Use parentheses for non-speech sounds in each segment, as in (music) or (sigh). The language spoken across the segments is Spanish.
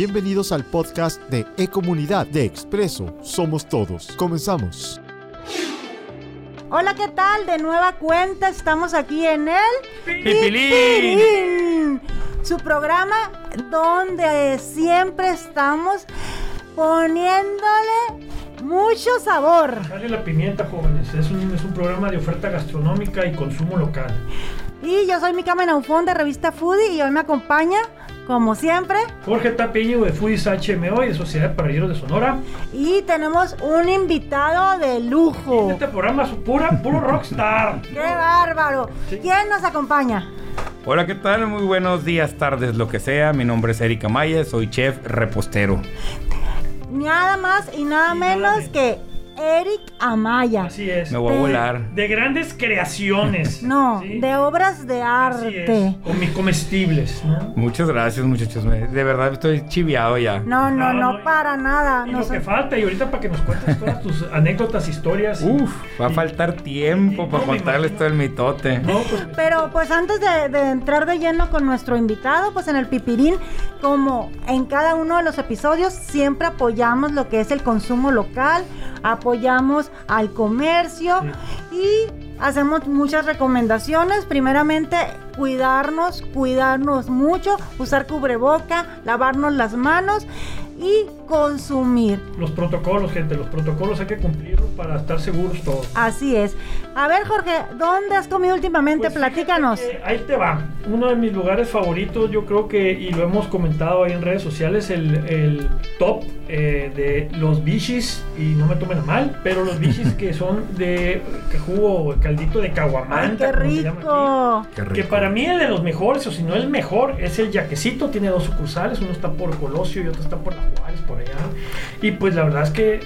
Bienvenidos al podcast de E-Comunidad de Expreso Somos Todos. Comenzamos. Hola, ¿qué tal? De nueva cuenta estamos aquí en el Pipilín. Su programa donde siempre estamos poniéndole mucho sabor. Dale la pimienta, jóvenes. Es un, es un programa de oferta gastronómica y consumo local. Y yo soy Mika Menaufón de revista Foodie y hoy me acompaña, como siempre, Jorge Tapiño de Foodies HMO y de Sociedad de Parrilleros de Sonora. y tenemos un invitado de lujo. Este programa es pura, puro rockstar. (laughs) ¡Qué bárbaro! Sí. ¿Quién nos acompaña? Hola, ¿qué tal? Muy buenos días, tardes, lo que sea. Mi nombre es Erika Maya, soy chef repostero. Nada más y nada Y nada menos menos. que Eric Amaya. Así es. Me voy a De- volar. De grandes creaciones. No, ¿sí? de obras de Así arte. mis comestibles, ¿no? Muchas gracias, muchachos. Me- De verdad estoy chiviado ya. No, no, No, no, no, para nada. Y No lo sé- que falta, y ahorita para que nos cuentes todas tus (laughs) anécdotas, historias. Uf, va a faltar tiempo y- para contarles todo el mitote. No, pues. Pero pues antes de, de entrar de lleno con nuestro invitado, pues en el Pipirín, como en cada uno de los episodios, siempre apoyamos lo que es el consumo local, apoyamos al comercio y hacemos muchas recomendaciones. Primeramente, cuidarnos, cuidarnos mucho, usar cubreboca, lavarnos las manos y consumir. Los protocolos, gente, los protocolos hay que cumplirlos para estar seguros todos. Así es. A ver, Jorge, ¿dónde has comido últimamente? Pues Platícanos. que ahí te va. Uno de mis lugares favoritos, yo creo que, y lo hemos comentado ahí en redes sociales, el, el top eh, de los bichis, y no me tomen a mal, pero los bichis (laughs) que son de que jugo, caldito de ¡Ay, caguamanta. qué rico! Qué aquí. Que para mí el de los mejores, o si no el mejor, es el yaquecito. Tiene dos sucursales, uno está por Colosio y otro está por La Juárez, por allá. Y pues la verdad es que,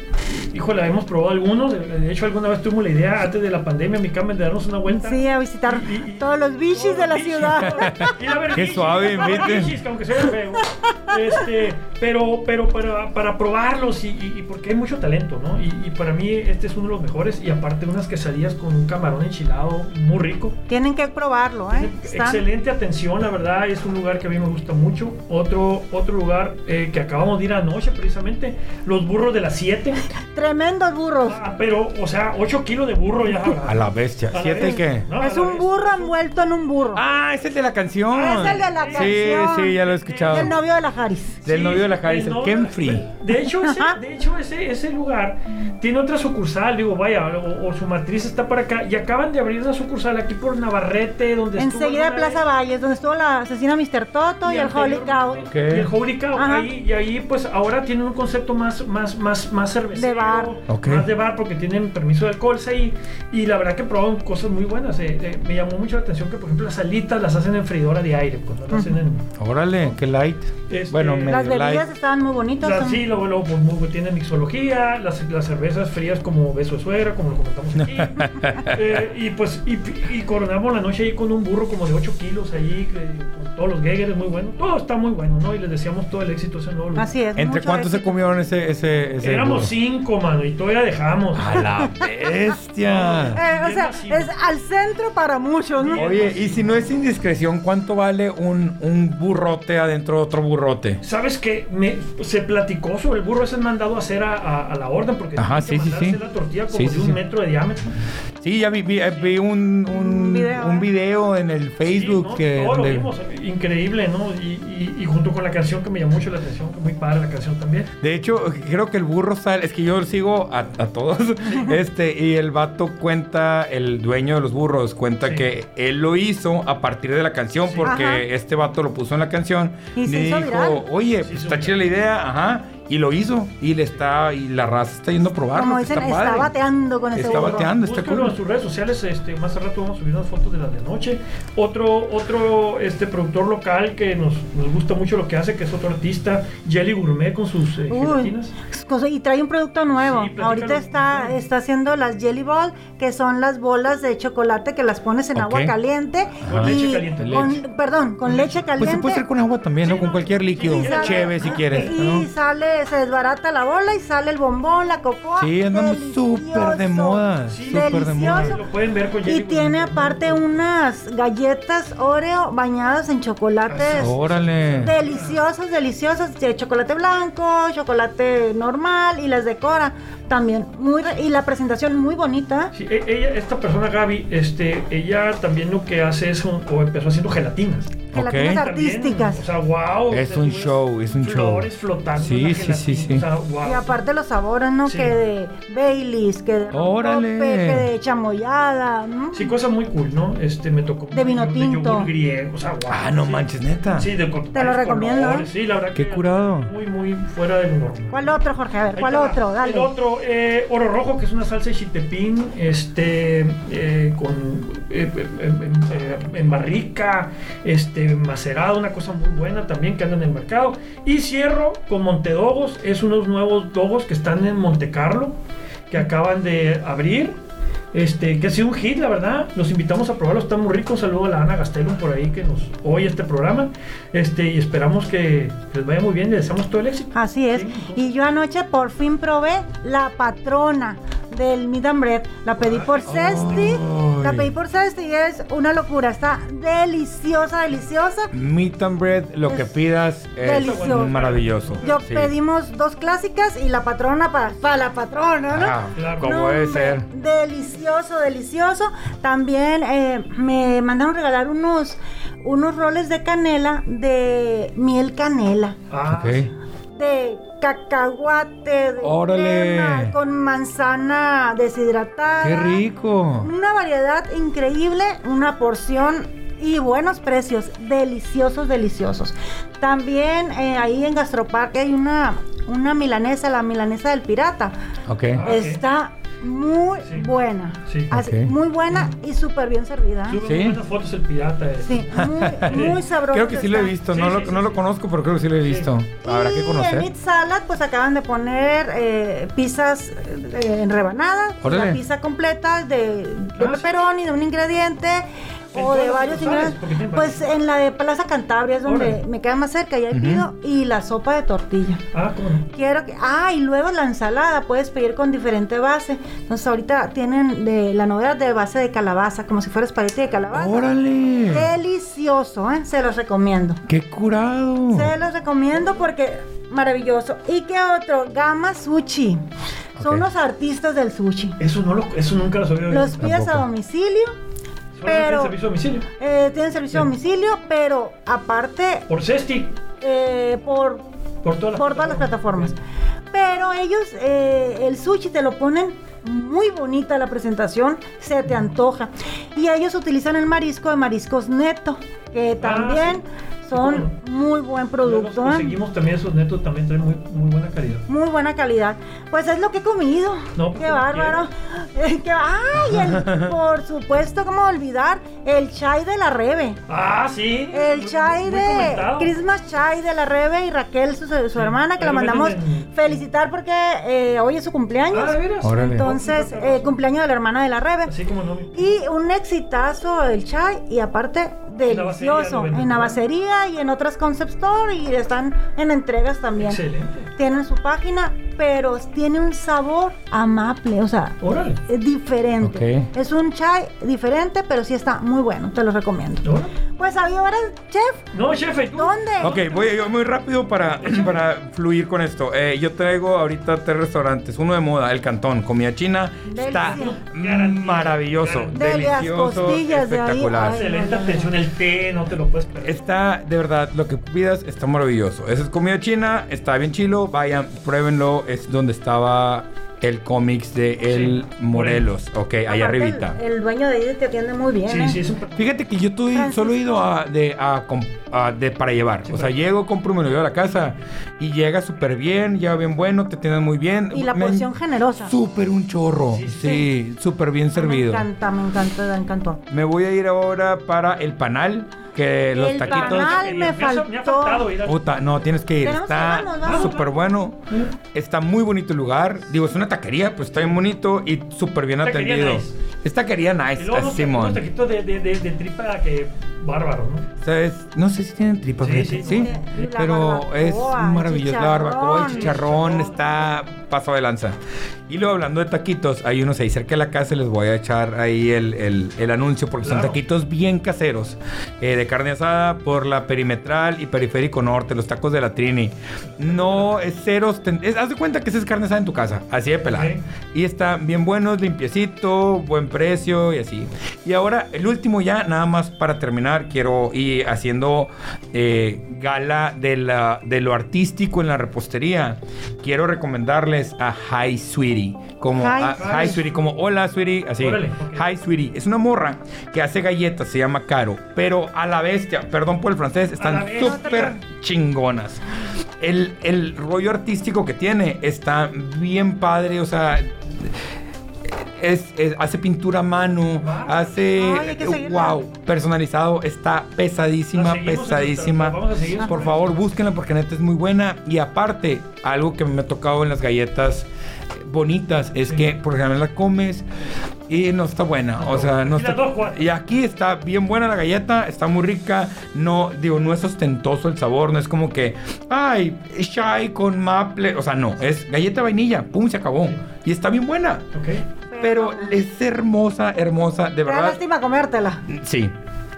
híjole, hemos probado algunos. De, de hecho, alguna vez tuvimos la idea antes de la pandemia, mi cama, de darnos una vuelta. Sí, a visitar Y- y- todos los bichis de la Bichis, ciudad. (laughs) Qué bichis, suave, bichis, aunque sea feo. Este, pero, pero para, para probarlos y, y- y porque hay mucho talento, ¿no? Y, y para mí este es uno de los mejores y aparte unas quesadillas con un camarón enchilado muy rico. Tienen que probarlo, ¿eh? Están- Excelente atención, la verdad, es un lugar que a mí me gusta mucho. Otro, otro lugar eh, que acabamos de ir anoche, precisamente, los burros de las 7. Tremendos burros. Ah, pero, o sea, 8 kilos de burro ya. A la bestia. A la ¿Siete vez. qué? No, a es la un burro envuelto en un burro. Ah, es el de la canción. es el de la canción. Sí, sí, ya lo he escuchado. El novio de la Haris. Del Sí, novio de la Harris, el Kenfrey. De, de hecho, ese, de hecho ese, ese lugar tiene otra sucursal, digo, vaya, o, o su matriz está por acá. Y acaban de abrir una sucursal aquí por Navarrete, donde estuvo Enseguida de Plaza. Valles, donde estuvo la asesina Mr. Toto y, el Holy Cow. Ok. Y el Holy Cow, ahí, y ahí pues ahora tienen un concepto más, más, más, más cervecero. De bar. Ok. Más de bar porque tienen permiso de alcohol ahí. Y la verdad que probaron cosas muy buenas. eh, eh, me llamó mucho la atención que por ejemplo las alitas las hacen en freidora de aire, pues no las hacen en... Órale, qué light. Este, Bueno, Las Las medio bebidas light. estaban muy bonitas. Sí, luego, luego pues, muy- tienen mixología, las, las cervezas frías como beso de suegra, como lo comentamos aquí. (laughs) Eh, y pues, y, y coronamos la noche ahí con un burro como de 8 kilos ahí, con todos los geggers, muy bueno. Todo está muy bueno, ¿no? Y les deseamos todo el éxito a ese nuevo lugar. Así es. ¿Entre cuántos se comieron ese, ese, ese Éramos burro? cinco, mano, y todavía dejamos. A la (laughs) bestia. Eh, o sea, masivo. es al centro para muchos, ¿no? Bien. Oye, y si no es indiscreción, ¿cuánto vale un, un burrote adentro de otro burrote? ¿Sabes qué? Me, se platicó sobre el burro ese mandado a hacer a, a- a la orden porque Ajá, sí, sí, sí. hacer la tortilla como Sí, de sí, un sí. metro de diámetro. Sí, ya vi, vi, eh, vi un, un, Un video, un video en el Facebook Sí, ¿no? que... Todo lo donde- vimos, increíble, ¿no? Y, y- y junto con la canción que me llamó mucho la atención, que muy padre la canción también. De hecho, creo que el burro sale, es que yo sigo a, a todos, (laughs) este, y el vato cuenta, el dueño de los burros, cuenta Sí. que él lo hizo a partir de la canción, Sí. porque Ajá. este vato lo puso en la canción Y se hizo dijo, viral. oye, pues está chida la idea, ajá, y lo hizo, y le está, y la raza está yendo a probarlo, Como dicen, está está padre. bateando con ese Está burro. bateando, está cool. en sus redes sociales, este, más al rato vamos a subir unas fotos de las de noche. Otro, otro este, productor local que nos, nos gusta mucho lo que hace, que es otro artista, Jelly Gourmet con sus eh, Uy, y trae un producto nuevo. Sí. Ahorita está, está haciendo las Jelly Ball, que son las bolas de chocolate que las pones en agua caliente. Con y leche caliente. con- perdón, con leche Pues caliente. se puede hacer con agua también, ¿no? Sí, Con no. cualquier líquido, sale- cheve si quieres, Y ¿no? sale se desbarata la bola y sale el bombón, la cocoa. Sí, andan súper de moda. Sí, Súper de moda. Lo pueden ver con Jelly Y tiene aparte unas galletas Oreo bañadas en chocolates. Órale. Deliciosos, deliciosos. De chocolate blanco, chocolate normal y las decora también. Muy re- y la presentación muy bonita. Sí, e- ella, esta persona Gaby, este, ella también lo que hace es un- o empezó haciendo gelatinas. Gelatinas Ok. artísticas. o sea, wow. Es un show, es un show. Flores flotando. Sí, sí, sí, sí. O sea, wow. Y aparte los sabores, ¿no? Sí. Que de Baileys, que de Órale. rompope, que de chamoyada. ¿no? Sí, cosa muy cool, ¿no? Este, me tocó. De vino tinto. yogur griego, o sea, wow. Ah, no sí. manches, neta. Sí, de Te lo recomiendo, colores, ¿eh? Sí, la verdad Qué que curado. Muy, muy fuera de lo normal. ¿Cuál otro, Jorge? A ver, ¿cuál otro? Dale. El otro, eh, oro rojo, que es una salsa de chiltepín, este, eh, con eh, eh, en barrica, este, macerado, una cosa muy buena también que anda en el mercado. Y cierro con Montedogos, es unos nuevos dogos que están en Monte Carlo, que acaban de abrir. Este, que ha sido un hit, la verdad. Los invitamos a probarlo, están muy ricos. Saludo a la Ana Gastelum por ahí que nos oye este programa. Este, y esperamos que les vaya muy bien. Les deseamos todo el éxito. Así es. Sí, Y yo anoche por fin probé la patrona del Meat and Bread. La pedí por Cesti. La pedí por Cesti y es una locura. Está deliciosa, deliciosa. Meat and bread, lo que pidas es delicioso. maravilloso. Yo Sí. pedimos dos clásicas y la patrona para, para la patrona, ¿no? Ah, Claro. como No, debe ser. Delicioso, delicioso. También eh, me mandaron regalar unos, unos roles de canela de miel canela. Ah, Ok. De cacahuate, de Órale. crema, con manzana deshidratada. ¡Qué rico! Una variedad increíble, una porción y buenos precios, deliciosos, deliciosos. También eh, ahí en Gastroparque hay una, una milanesa, la milanesa del pirata. Ok. Ok. Está muy Sí. buena. Sí. Así, Ok. Muy buena y súper bien servida. Sube Sí. fotos el pirata. eh. Sí, muy, (laughs) muy sabroso. Creo que sí lo he visto. Sí, no sí, lo, sí, no lo conozco, pero creo que sí lo he Sí. visto. Habrá que Y en conocer. Meat Salad, pues acaban de poner eh, pizzas eh, en rebanadas, la pizza completa de, de Ah, sí. pepperoni, de un ingrediente ¿En o de varios tienen Pues en la de Plaza Cantabria es donde Órale. me queda más cerca y ahí Ujú. pido y la sopa de tortilla. Ah, ¿cómo? Quiero que, ah, y luego la ensalada puedes pedir con diferente base. Entonces ahorita tienen de la novedad de base de calabaza, como si fuera espagueti de calabaza. ¡Órale! Delicioso, ¿eh? Se los recomiendo. ¡Qué curado! Se los recomiendo porque maravilloso. ¿Y qué otro? Gama Sushi. Son Ok. unos artistas del sushi. Eso, no lo, eso nunca lo sabía. Los pides a domicilio. Pero- el servicio a domicilio. eh, tienen servicio a domicilio, pero aparte Por Cesti. eh, por, Por todas las por todas las plataformas. Pero ellos, eh, el sushi te lo ponen muy bonita la presentación, se te antoja. Y ellos utilizan el marisco de mariscos neto, que también sí. Son muy buen producto. ¿eh? Conseguimos también esos netos, también traen muy, muy buena calidad. Muy buena calidad. Pues es lo que he comido. No, pues, Qué bárbaro. (laughs) Qué- ¡Ay! el- (laughs) por supuesto, ¿cómo olvidar? El chai de la Rebe. Ah, sí. El chai muy de comentado. Christmas Chai de la Rebe y Raquel, su, su hermana, que la lo mandamos en- felicitar porque eh, hoy es su cumpleaños. Ah. Órale. Entonces, Oh, eh, cumpleaños de la hermana de la Rebe. Así como no. Y un exitazo el chai y aparte delicioso. En bacería y en otras concept store y están en entregas también. Excelente. Tienen su página, pero tiene un sabor amable, o sea, Órale. es diferente. Es un chai diferente, pero sí está muy bueno, te lo recomiendo. Órale. Pues ahora, chef, No, jefe, ¿tú? ¿dónde? Ok, voy yo muy rápido para, (clears throat) para fluir con esto. Eh, yo traigo ahorita tres restaurantes. Uno de moda, El Cantón, comida china. Está maravilloso, De delicioso, de espectacular. Excelente atención, el té, no te lo puedes perder. Está, de verdad, lo que pidas está maravilloso. Esa es comida china, está bien chilo. Vayan, pruébenlo. Es donde estaba el cómics de El Sí, Morelos. Ok, ahí Aparte, arribita. El, el dueño de ahí te atiende muy bien. Sí, ¿eh? sí, es un... Fíjate que yo tuve- Francisco. solo he ido a, de, a com- a- de- para llevar. Sí, o sea, llego, compro, me lo llevo a la casa. Y llega súper bien, llega bien bueno, te atienden muy bien. Y la Me- porción generosa. Súper un chorro. Sí, Sí, súper bien servido. Me encanta, me encanta, me encantó. Me voy a ir ahora para el panal. Que los El taquitos. panal. Me, me ha- me ha faltó. faltado ir al- Puta, no, tienes que ir. Tenemos Está súper bueno. Está muy bonito el lugar. Digo, es una taquería, pues está bien bonito y súper bien Taquería atendido. nice. Es taquería Y nice, luego Simón. unos taquitos de, de, de, de tripa que bárbaro, ¿no? ¿Sabes? No sé si tienen tripas, Sí, sí, sí, sí. Pero es maravilloso. La barbacoa, el chicharrón. chicharrón está paso de lanza. Y luego hablando de taquitos, hay unos ahí cerca de la casa, les voy a echar ahí el, el- el anuncio porque son Claro. taquitos bien caseros, eh, de carne asada por la perimetral y periférico norte, los tacos de la Trini. No es cero, osten- es- haz de cuenta que esa es carne asada en tu casa, así de pelada. Y están bien buenos, limpiecito, buen precio y así. Y ahora, el último ya, nada más para terminar, quiero ir haciendo eh, gala de, la, de lo artístico en la repostería. Quiero recomendarles a Hi Sweetie. Como Hi. a- Hi Sweetie, como hola Sweetie, así. Órale, ok. Hi Sweetie. Es una morra que hace galletas, se llama Caro, pero a la bestia, perdón por el francés, están súper chingonas. El, el rollo artístico que tiene está bien padre, o sea, es, es- hace pintura a mano, Wow. hace Ay, hay que seguirla. wow, personalizado, está pesadísima, pesadísima. la vamos a seguir. Por favor, búsquenla porque neta es muy buena. Y aparte, algo que me ha tocado en las galletas bonitas es Sí. que por ejemplo la comes y no está buena. O sea, no Y está. Y aquí está bien buena la galleta, está muy rica. No, digo, no es ostentoso el sabor, no es como que, ay, shy con maple. O sea, no, es galleta vainilla, pum, se acabó. Y está bien buena. Ok. Pero es hermosa, hermosa, de Te da verdad. lástima comértela. Sí,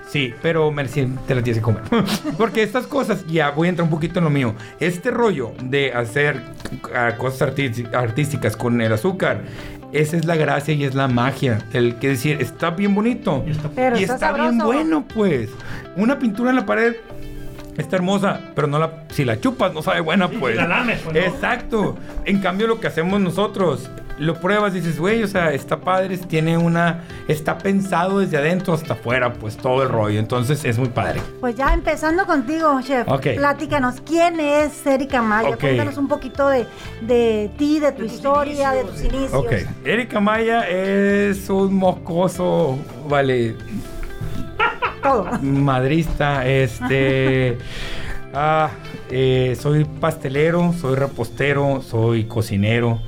sí, pero Mercy te la tienes que comer. (laughs) Porque estas cosas, ya voy a entrar un poquito en lo mío. Este rollo de hacer cosas artísticas con el azúcar, esa es la gracia y es la magia. El que decir, está bien bonito. Y está- Pero y está está bien bueno, pues. Una pintura en la pared. Está hermosa, pero no la, si la chupas no sabe buena, Sí, pues. si la lames, pues, no. Exacto. En cambio, lo que hacemos nosotros, lo pruebas y dices, güey, o sea, está padre, tiene una. Está pensado desde adentro hasta afuera, pues todo el rollo. Entonces es muy padre. Pues ya empezando contigo, chef. Ok. Platícanos, ¿quién es Erika Maya? Cuéntanos un poquito de, de ti, de tu De historia, de tus inicios. Ok. Erika Maya es un moscoso, vale, Todo. madrista, este... (laughs) ah, eh, soy pastelero, soy repostero, soy cocinero.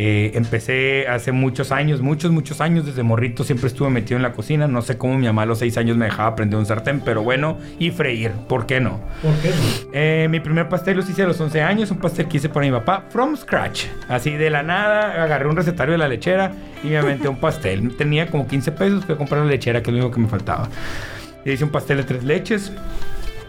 Eh, empecé hace muchos años, muchos, muchos años, desde morrito siempre estuve metido en la cocina. No sé cómo mi mamá a los seis años me dejaba aprender un sartén, pero bueno, y freír, ¿por qué no? ¿Por qué? Eh, mi primer pastel lo hice a los 11 años, un pastel que hice para mi papá, from scratch. Así de la nada, agarré un recetario de la lechera y me aventé un pastel. Tenía como 15 pesos, fui a comprar la lechera, que es lo único que me faltaba. Hice un pastel de tres leches.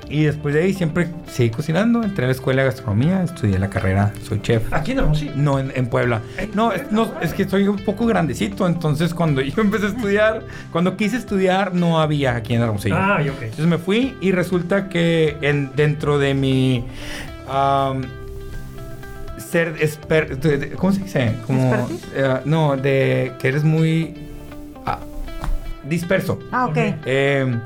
Y después de ahí siempre seguí cocinando. Entré a la escuela de gastronomía, estudié la carrera, soy chef. Aquí en Hermosillo. No, en, en Puebla. No es, no, es que soy un poco grandecito. Entonces, cuando (laughs) yo empecé a estudiar, cuando quise estudiar, no había aquí en Hermosillo. Ah, ok. Entonces me fui y resulta que en, dentro de mi ser exper- de- de- ¿cómo se dice? Como eh, no, de que eres muy ah, disperso. Ah, ok. Ok. Eh,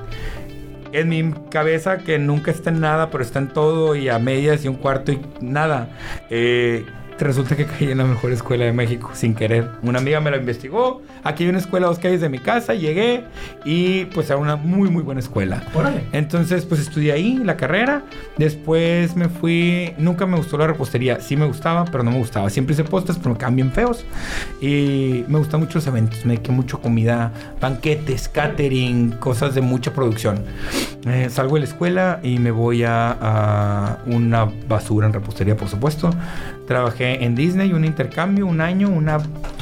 en mi cabeza que nunca está en nada, pero está en todo y a medias y un cuarto y nada. Eh, resulta que caí en la mejor escuela de México sin querer. Una amiga me lo investigó. Aquí hay una escuela a dos calles de mi casa. Llegué y pues era una muy muy buena escuela. Órale. Entonces, pues estudié ahí la carrera. Después me fui. Nunca me gustó la repostería. Sí me gustaba, pero no me gustaba. Siempre hice postres, pero me bien feos. Y me gustan mucho los eventos. Me dediqué mucho a comida, banquetes, catering, cosas de mucha producción. Eh, salgo de la escuela y me voy a, a una basura en repostería, por supuesto. Trabajé en Disney, un intercambio, un año, una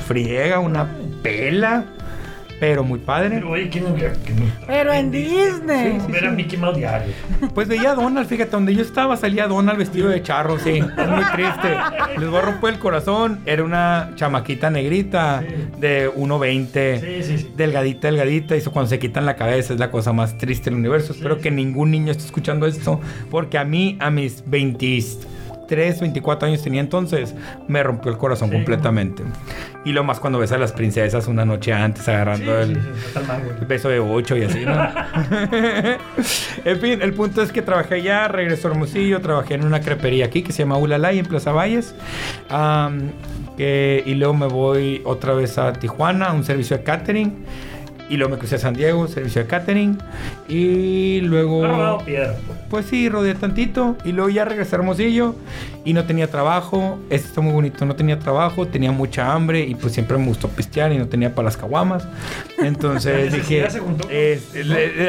friega, una pela, pero muy padre. Pero oye, ¿quién no quién Pero en Disney. Sí, Ver a Mickey Mouse diario. Pues veía a Donald, fíjate, donde yo estaba salía Donald vestido de charro, sí. Es muy triste. Les voy a romper el corazón. Era una chamaquita negrita Sí. de 1.20. Sí, sí, sí. Delgadita, delgadita. Eso cuando se quitan la cabeza es la cosa más triste del universo. Espero que ningún niño esté escuchando esto. Porque a mí, a mis 23, 24 años tenía entonces, me rompió el corazón Sí. completamente. Y lo más cuando ves a las princesas una noche antes agarrando sí, el... El beso de 8 y así, ¿no? (laughs) en fin, el punto es que trabajé allá, regresó a Hermosillo, trabajé en una crepería aquí que se llama Ulalay en Plaza Valles. Que- y luego me voy otra vez a Tijuana, a un servicio de catering. Y luego me crucé a San Diego, servicio de catering. Y luego. Robado piedra. pues. Pues sí, rodeé tantito. Y luego ya regresé a Hermosillo. Y no tenía trabajo. Esto está muy bonito. No tenía trabajo, tenía mucha hambre. Y pues siempre me gustó pistear y no tenía para las caguamas. Entonces (laughs) dije. se juntó. es-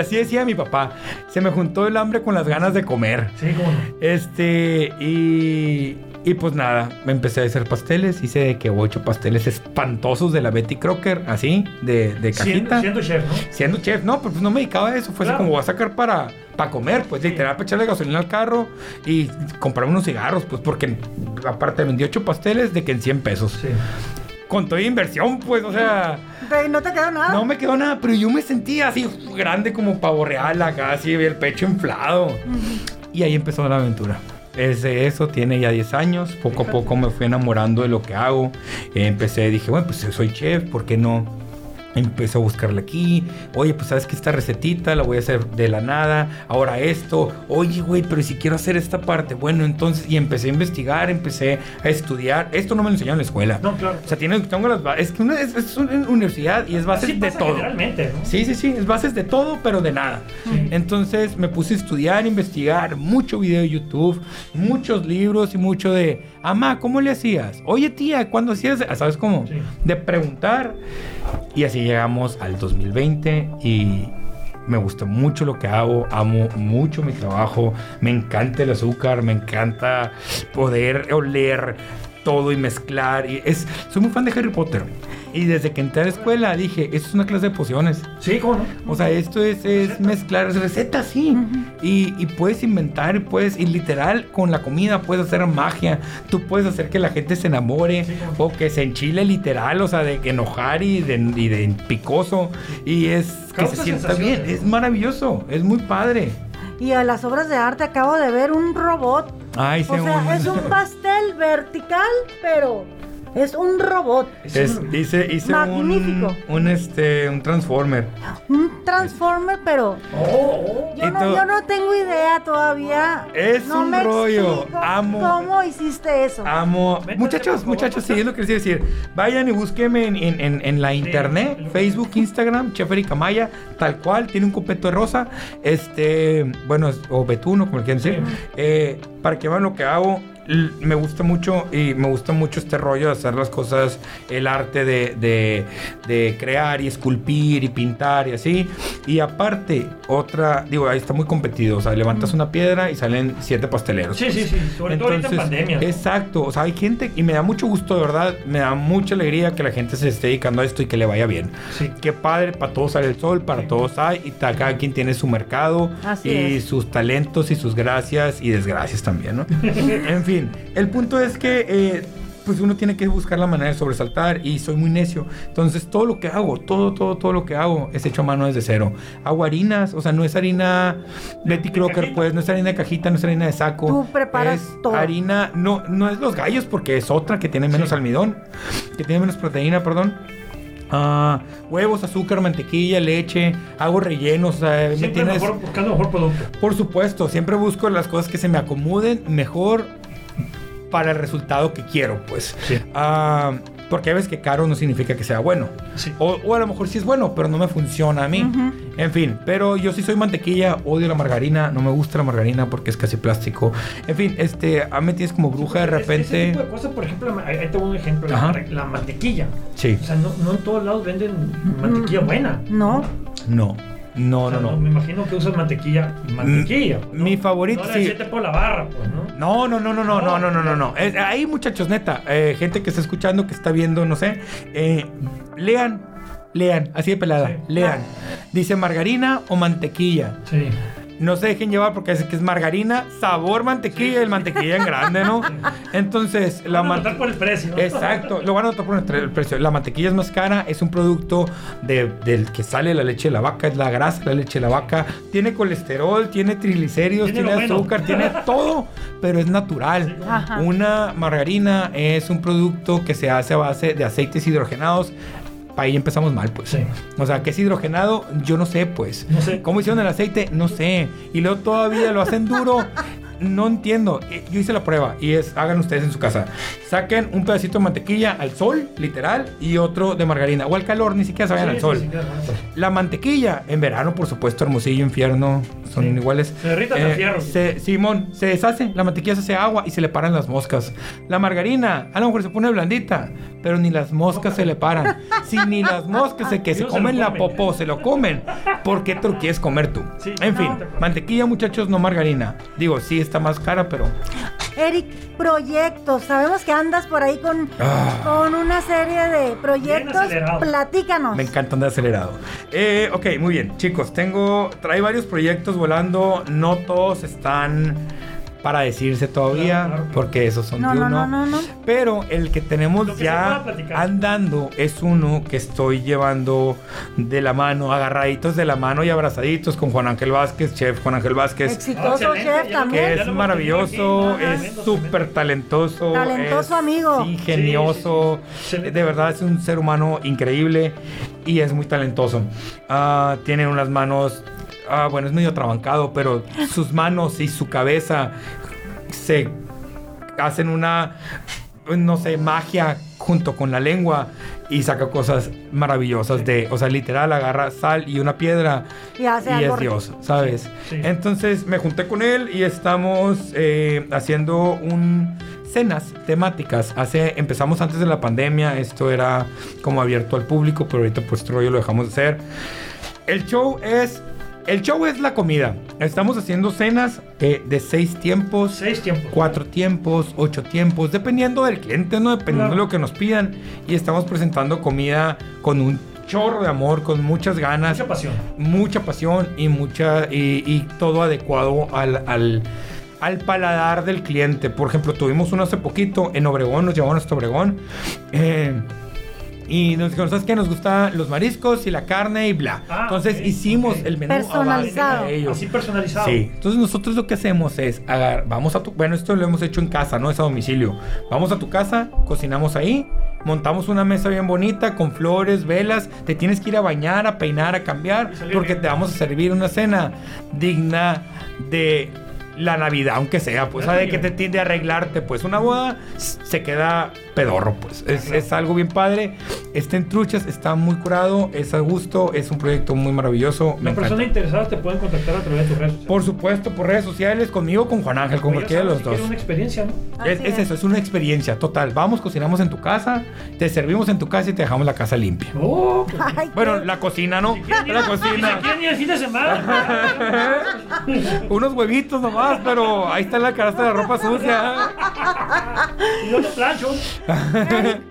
así decía mi papá. Se me juntó el hambre con las ganas de comer. Sí, cómo no. Este, y, y pues nada, me empecé a hacer pasteles. Hice de que ocho pasteles espantosos de la Betty Crocker, así, de, de Siendo, cajita. siendo chef, ¿no? Siendo chef, no, pues no me dedicaba a eso. Fue Claro. así como voy a sacar para, para comer, pues literal, para echarle gasolina al carro y comprarme unos cigarros, pues porque aparte vendí ocho pasteles de que en 100 pesos. Sí. Con toda inversión, pues, o sea. No te quedó nada. No me quedó nada, pero yo me sentía así grande como pavo real acá, así, el pecho inflado. Y ahí empezó la aventura. Es de eso, tiene ya 10 años. Poco a poco me fui enamorando de lo que hago. Eh, empecé, dije, bueno, pues soy chef, ¿por qué no? Empecé a buscarle aquí. Oye, pues sabes que esta recetita la voy a hacer de la nada. Ahora esto. Oye, güey, pero si quiero hacer esta parte. Bueno, entonces, y empecé a investigar, empecé a estudiar. Esto no me lo enseñaron en la escuela. No, claro. O sea, tiene, tengo las bases. Es que una, es, es una universidad y es bases Así de pasa todo. Generalmente, ¿no? Sí, sí, sí, es bases de todo, pero de nada. Sí. Entonces me puse a estudiar, investigar, mucho video de YouTube, muchos libros y mucho de, Amá, ¿cómo le hacías? Oye, tía, ¿cuándo hacías? ¿Sabes cómo? Sí. De preguntar. Y así llegamos al 2020 y me gusta mucho lo que hago, amo mucho mi trabajo, me encanta el azúcar, me encanta poder oler todo y mezclar. Y es, soy muy fan de Harry Potter. Y desde que entré a la escuela dije, esto es una clase de pociones. Sí, cómo no. O sea, esto es, es mezclar es recetas, sí. y, y puedes inventar, puedes, y literal, con la comida puedes hacer magia. Tú puedes hacer que la gente se enamore Sí, o que se enchile literal, o sea, de enojar y de, y de picoso. Y es que se sienta bien. Es maravilloso, es muy padre. Y a las obras de arte acabo de ver un robot. Ay, O sea, es un pastel vertical, pero es un robot. Es- hice hice un, Magnífico. un, este, un transformer. Un transformer, pero Oh, yo no, yo no tengo idea todavía. Es no un me rollo. Amo- ¿Cómo hiciste eso? Amo. Muchachos, muchachos, sí, es lo que les iba a decir. Vayan y búsquenme en, en- en- en la internet, Facebook, Instagram, Chef Erika Maya, tal cual, tiene un copeto de rosa. Este, bueno, o betuno, como le quieran decir. Sí. Eh, para que vean lo que hago. Me gusta mucho y me gusta mucho este rollo de hacer las cosas, el arte de, de- de crear y esculpir y pintar y así. Y aparte, otra, digo, ahí está muy competido. O sea, levantas una piedra y salen siete pasteleros. Sí, sí, sí. Sobre todo ahorita en pandemia. Exacto, o sea, hay gente y me da mucho gusto, de verdad, me da mucha alegría que la gente se esté dedicando a esto y que le vaya bien. Sí. Qué padre, para todos sale el sol, para Sí. todos hay, y cada quien tiene su mercado Así y es. sus talentos y sus gracias y desgracias también, ¿no? (laughs) en fin, el punto es que... eh, pues uno tiene que buscar la manera de sobresaltar y soy muy necio. Entonces todo lo que hago, todo, todo, todo lo que hago es hecho a mano desde cero. Hago harinas, o sea, no es harina Betty Crocker, pues, no es harina de cajita, no es harina de saco. Tú preparas es todo. harina, no, no es los gallos porque es otra que tiene menos Sí. almidón, que tiene menos proteína, perdón. Ah, huevos, azúcar, mantequilla, leche, hago rellenos, o sea, ¿me Siempre entiendes? mejor, buscando mejor producto. Por supuesto, siempre busco las cosas que se me acomoden mejor para el resultado que quiero, pues. Sí. Ah, porque a veces que caro no significa que sea bueno. Sí. O, o a lo mejor sí es bueno, pero no me funciona a mí. Ujú. En fin, pero yo sí soy mantequilla, odio la margarina, no me gusta la margarina porque es casi plástico. En fin, este, a mí me tienes como bruja de Es- Ese repente. tipo de cosas, por ejemplo, ahí ahí te voy un ejemplo. La, mantequilla. Sí, O sea, no, no en todos lados venden mantequilla buena. No. no, no, no, no, Me imagino que usan mantequilla. Mantequilla. Mm, mi favorito. No sí. por la barra, pues, ¿no? No, no, no, no, no, no, no, no. no. Eh, ahí, muchachos, neta, eh, gente que está escuchando, que está viendo, no sé. Eh, lean, lean, así de pelada, lean. Dice margarina o mantequilla. Sí. No se dejen llevar porque es que es margarina, sabor mantequilla, el mantequilla en grande, ¿no? Entonces, la Van a notar mantequilla. por el precio. Exacto, lo van a notar por el precio. La mantequilla es más cara, es un producto de, del que sale la leche de la vaca, es la grasa de la leche de la vaca. Tiene colesterol, tiene triglicéridos, Tiene azúcar, tiene (laughs) todo, pero es natural. Ajá. Una margarina es un producto que se hace a base de aceites hidrogenados. Ahí empezamos mal, pues. Sí. O sea, ¿qué es hidrogenado? Yo no sé, pues. No sé. ¿Cómo hicieron el aceite? No sé. Y luego todavía lo hacen duro. No entiendo. Eh, Yo hice la prueba y es, hagan ustedes en su casa. Saquen un pedacito de mantequilla al sol, literal, y otro de margarina. O al calor, ni siquiera se vayan Sí, al sol. sí. La mantequilla, en verano, por supuesto, Hermosillo, Infierno, son iguales. Se derrita hasta el fierro. se- Simón, se deshace, la mantequilla se hace agua y se le paran las moscas. La margarina, a lo mejor se pone blandita, pero ni las moscas se le paran. (laughs) Si ni las moscas se, que se comen la popó se lo comen, ¿por qué te lo quieres comer tú? En no, fin, mantequilla, muchachos, no margarina. Digo, sí está más cara, pero Eric, proyectos. Sabemos que andas por ahí con, Ah. con una serie de proyectos. acelerado. Platícanos. Me encanta andar acelerado. Eh, ok, muy bien. Chicos, tengo. Trae varios proyectos volando. No todos están para decirse todavía. Claro, claro, claro. Porque esos son No, de no, uno. no, no, no. Pero el que tenemos que ya andando es uno que estoy llevando de la mano, agarraditos de la mano y abrazaditos con Juan Ángel Vázquez, chef Juan Ángel Vázquez. Exitoso Ah, chef también. Que es maravilloso, aquí. es súper talentoso. Talentoso es amigo. Ingenioso. Sí, sí, sí. De verdad es un ser humano increíble y es muy talentoso. Ah, tiene unas manos. Ah, bueno, es medio trabancado, pero sus manos y su cabeza se hacen una, no sé, magia junto con la lengua y saca cosas maravillosas de, o sea, literal agarra sal y una piedra Y hace y algo es. Dios, ¿sabes? Sí. Entonces me junté con él y estamos eh, haciendo un cenas temáticas. Hace, empezamos antes de la pandemia, esto era como abierto al público, pero ahorita pues este rollo lo dejamos de hacer. El show es... El show es la comida. Estamos haciendo cenas eh, de seis tiempos, Seis tiempos. cuatro tiempos, ocho tiempos, dependiendo del cliente, ¿no? Dependiendo Claro. de lo que nos pidan. Y estamos presentando comida con un chorro de amor, con muchas ganas, Mucha pasión. mucha pasión y mucha y, y todo adecuado al, al, al paladar del cliente. Por ejemplo, tuvimos uno hace poquito en Obregón, nos llevaron hasta Obregón. eh, y nos dijeron, ¿sabes qué? Nos gustan los mariscos y la carne y bla. Ah, Entonces hicimos el menú a base Personalizado. de ellos. Así personalizado. Sí, entonces nosotros lo que hacemos es, agar- vamos a tu, bueno, esto lo hemos hecho en casa, no es a domicilio. Vamos a tu casa, cocinamos ahí, montamos una mesa bien bonita con flores, velas, te tienes que ir a bañar, a peinar, a cambiar, porque bien. te vamos a servir una cena digna de la Navidad, aunque sea, pues, Es ¿sabe que te tiende a arreglarte? Pues una boda se queda pedorro, pues. Es, es algo bien padre. Está en truchas, está muy curado, es a gusto, es un proyecto muy maravilloso. Las personas interesadas te pueden contactar a través de tus redes sociales. Por supuesto, por redes sociales, conmigo, con Juan Ángel, con ya cualquiera de los si dos. quieres una experiencia, ¿no? Es, Así es es. eso, es una experiencia total. Vamos, cocinamos en tu casa, te servimos en tu casa y te dejamos la casa limpia. Oh, pues, Ay, Bueno, qué- la cocina, ¿no? si La Si cocina. ir el fin de semana. (laughs) Unos huevitos nomás, pero ahí está la canasta de la ropa sucia. (laughs) y yo te plancho.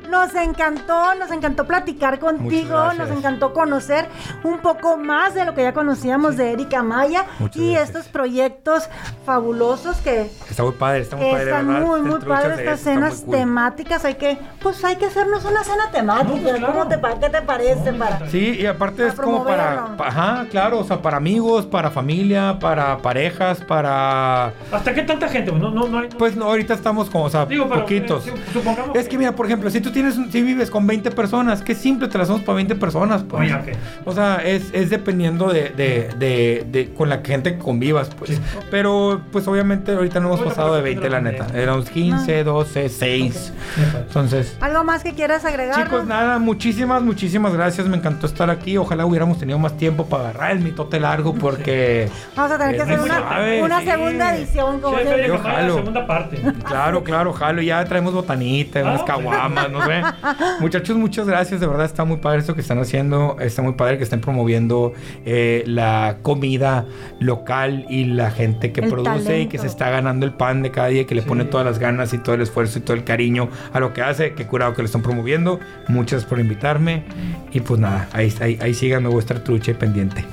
Nos encantó, nos encantó platicar contigo, nos encantó conocer un poco más de lo que ya conocíamos de Erika Maya Muchas y gracias. estos proyectos fabulosos que, Está muy padre, está muy padre, están ¿verdad? muy, muy padres estas cenas cool. temáticas. Hay que, pues hay que hacernos una cena temática. No, pues, claro. ¿Cómo te, pa- ¿Qué te parece? No, para... Sí, y aparte Para es como para, ajá, claro, o sea, para amigos, para familia, para parejas, para... ¿Hasta qué tanta gente? No, no, no hay. Pues no, ahorita estamos como, o sea, Digo, pero, poquitos. eh, supongamos Es que mira, por ejemplo, si tú tienes, un- si vives con 20 personas, qué simple te las hacemos para 20 personas, pues. Oye. O sea, es, es dependiendo de, de, de, de- con la gente que convivas, pues. Sí. Pero, pues obviamente ahorita no hemos pasado de por 20, la la neta. Éramos 15, 12, 6. Entonces, ¿Algo más que quieras agregar? chicos, nada, muchísimas, muchísimas gracias. Me encantó estar aquí. Ojalá hubiéramos tenido más tiempo para agarrar el mitote largo porque... (laughs) Vamos a tener que hacer no una, sabe, una sí. segunda edición. Como Yo jalo. segunda parte. Claro, claro, jalo. Ya traemos botanita, Ah, unas caguamas, no sé. (laughs) Muchachos, muchas gracias. De verdad está muy padre esto que están haciendo. Está muy padre que estén promoviendo eh, la comida local y la gente que El produce y que se está ganando el pan de cada día, que le Sí. pone todas las ganas y todo el esfuerzo y todo el cariño a lo que hace. Qué curado que lo están promoviendo. Muchas gracias por invitarme. Y pues nada, ahí, ahí, ahí síganme, voy a estar trucha y pendiente.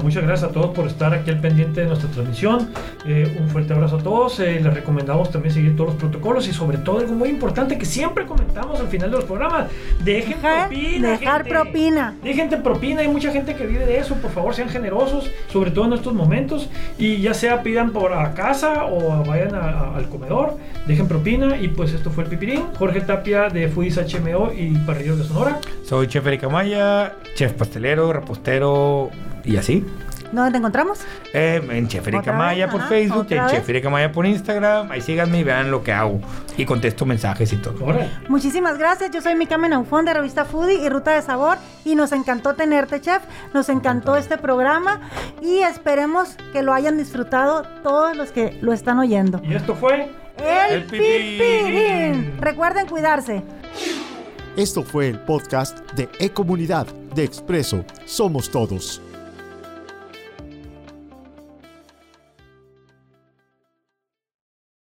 Pues muchas gracias a todos por estar aquí al pendiente de nuestra transmisión. Eh, un fuerte abrazo a todos. Eh, les recomendamos también seguir todos los protocolos y sobre todo algo muy importante que siempre comentamos al final de los programas. Dejen Dejar- propina. dejar gente. propina. Dejen de propina. Hay mucha gente que vive de eso. Por favor, sean generosos, sobre todo en estos momentos. Y ya sea pidan por a casa o vayan a- a- al comedor. Dejen propina. Y pues esto fue el Pipirín. Jorge Tapia de Foodies HMO y Parrillos de Sonora. Soy Chef Erika Maya, chef pastelero, repostero y así. ¿Dónde te encontramos? Eh, en Chef Erika ¿Otra Maya vez? por Ajá, Facebook, ¿otra en vez? Chef Erika Maya por Instagram. Ahí síganme y vean lo que hago. Y contesto mensajes y todo. Muchísimas gracias. Yo soy Mika Menaufón de Revista Foodie y Ruta de Sabor. Y nos encantó tenerte, chef. Nos encantó este programa. Y esperemos que lo hayan disfrutado todos los que lo están oyendo. Y esto fue. El, El Pipirín. Pipirín. Recuerden cuidarse. Esto fue el podcast de Ecomunidad de Expreso Somos Todos.